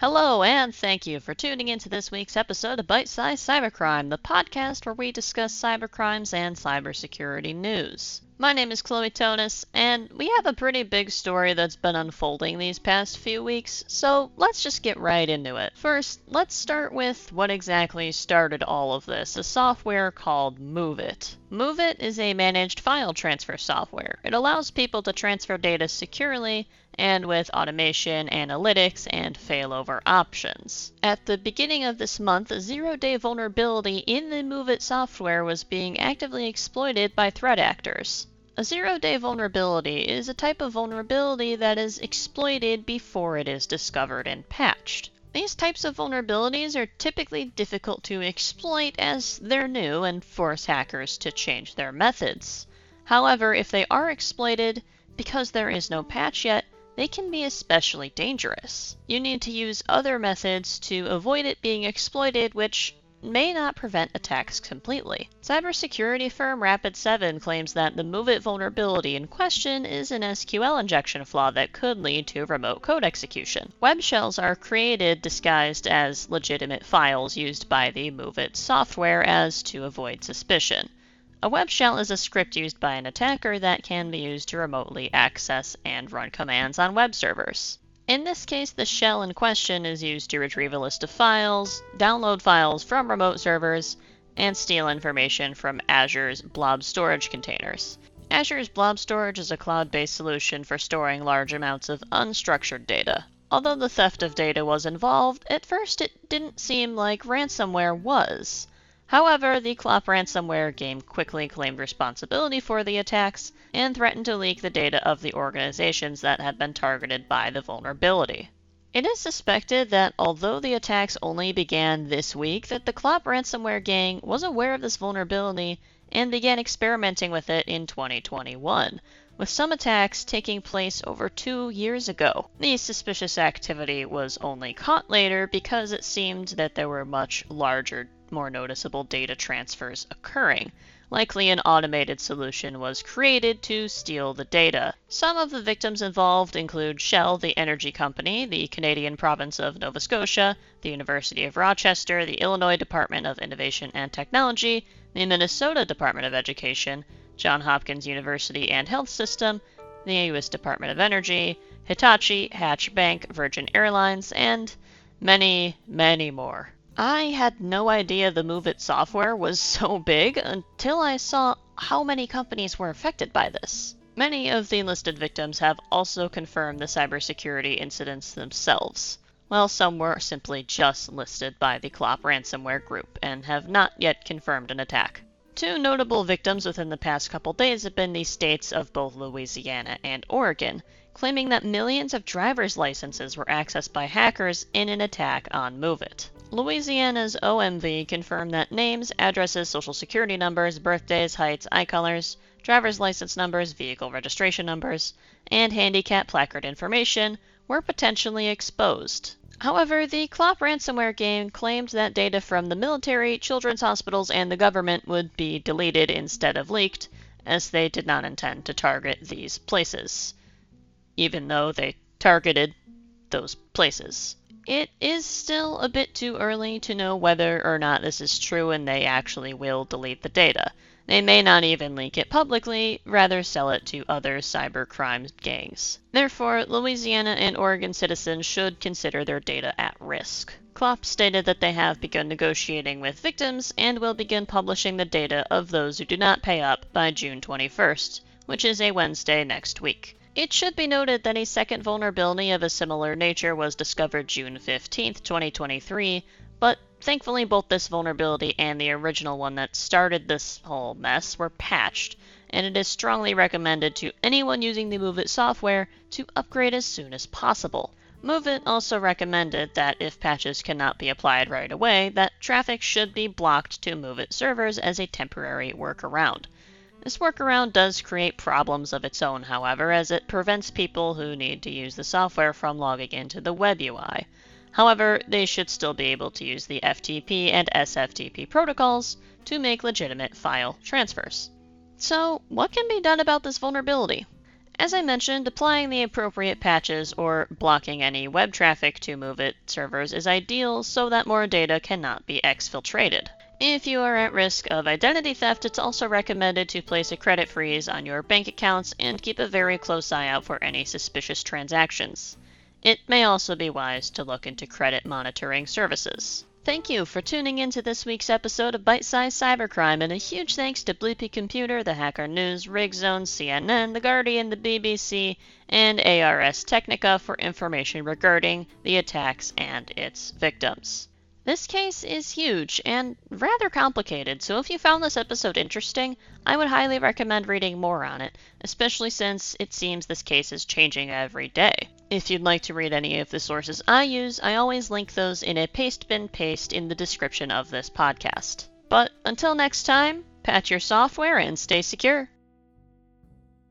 Hello, and thank you for tuning in to this week's episode of Bite Size Cybercrime, the podcast where we discuss cybercrimes and cybersecurity news. My name is Chloe Tonis, and we have a pretty big story that's been unfolding these past few weeks, so let's just get right into it. First, let's start with what exactly started all of this a software called MOVEit. MOVEit is a managed file transfer software. It allows people to transfer data securely and with automation, analytics, and failover options. At the beginning of this month, a zero day vulnerability in the MOVEit software was being actively exploited by threat actors. A zero day vulnerability is a type of vulnerability that is exploited before it is discovered and patched. These types of vulnerabilities are typically difficult to exploit as they're new and force hackers to change their methods. However, if they are exploited, because there is no patch yet, they can be especially dangerous. You need to use other methods to avoid it being exploited, which may not prevent attacks completely. Cybersecurity firm Rapid7 claims that the MOVEit vulnerability in question is an SQL injection flaw that could lead to remote code execution. Web shells are created disguised as legitimate files used by the MOVEit software as to avoid suspicion. A web shell is a script used by an attacker that can be used to remotely access and run commands on web servers. In this case, the shell in question is used to retrieve a list of files, download files from remote servers, and steal information from Azure's blob storage containers. Azure's blob storage is a cloud based solution for storing large amounts of unstructured data. Although the theft of data was involved, at first it didn't seem like ransomware was. However, the Clop ransomware game quickly claimed responsibility for the attacks and threatened to leak the data of the organizations that had been targeted by the vulnerability. It is suspected that although the attacks only began this week, that the Clop ransomware gang was aware of this vulnerability and began experimenting with it in 2021, with some attacks taking place over two years ago. The suspicious activity was only caught later because it seemed that there were much larger more noticeable data transfers occurring. Likely, an automated solution was created to steal the data. Some of the victims involved include Shell, the energy company, the Canadian province of Nova Scotia, the University of Rochester, the Illinois Department of Innovation and Technology, the Minnesota Department of Education, Johns Hopkins University and Health System, the U.S. Department of Energy, Hitachi, Hatch Bank, Virgin Airlines, and many, many more. I had no idea the MOVEit software was so big until I saw how many companies were affected by this. Many of the listed victims have also confirmed the cybersecurity incidents themselves, while some were simply just listed by the Clop ransomware group and have not yet confirmed an attack. Two notable victims within the past couple days have been the states of both Louisiana and Oregon, claiming that millions of driver's licenses were accessed by hackers in an attack on MOVEit. Louisiana's OMV confirmed that names, addresses, social security numbers, birthdays, heights, eye colors, driver's license numbers, vehicle registration numbers, and handicap placard information were potentially exposed. However, the Clop ransomware game claimed that data from the military, children's hospitals, and the government would be deleted instead of leaked, as they did not intend to target these places, even though they targeted those places. It is still a bit too early to know whether or not this is true and they actually will delete the data. They may not even leak it publicly, rather sell it to other cybercrime gangs. Therefore, Louisiana and Oregon citizens should consider their data at risk. Clop stated that they have begun negotiating with victims and will begin publishing the data of those who do not pay up by June 21st, which is a Wednesday next week. It should be noted that a second vulnerability of a similar nature was discovered June 15, 2023, but thankfully both this vulnerability and the original one that started this whole mess were patched, and it is strongly recommended to anyone using the MOVEit software to upgrade as soon as possible. MOVEit also recommended that if patches cannot be applied right away, that traffic should be blocked to MOVEit servers as a temporary workaround. This workaround does create problems of its own, however, as it prevents people who need to use the software from logging into the web UI. However, they should still be able to use the FTP and SFTP protocols to make legitimate file transfers. So, what can be done about this vulnerability? As I mentioned, applying the appropriate patches or blocking any web traffic to MOVEit servers is ideal so that more data cannot be exfiltrated. If you are at risk of identity theft, it's also recommended to place a credit freeze on your bank accounts and keep a very close eye out for any suspicious transactions. It may also be wise to look into credit monitoring services. Thank you for tuning in to this week's episode of Bite Size Cybercrime, and a huge thanks to Bleeping Computer, the Hacker News, RigZone, CNN, The Guardian, the BBC, and ARS Technica for information regarding the attacks and its victims. This case is huge and rather complicated, so if you found this episode interesting, I would highly recommend reading more on it, especially since it seems this case is changing every day. If you'd like to read any of the sources I use, I always link those in a paste bin paste in the description of this podcast. But until next time, patch your software and stay secure.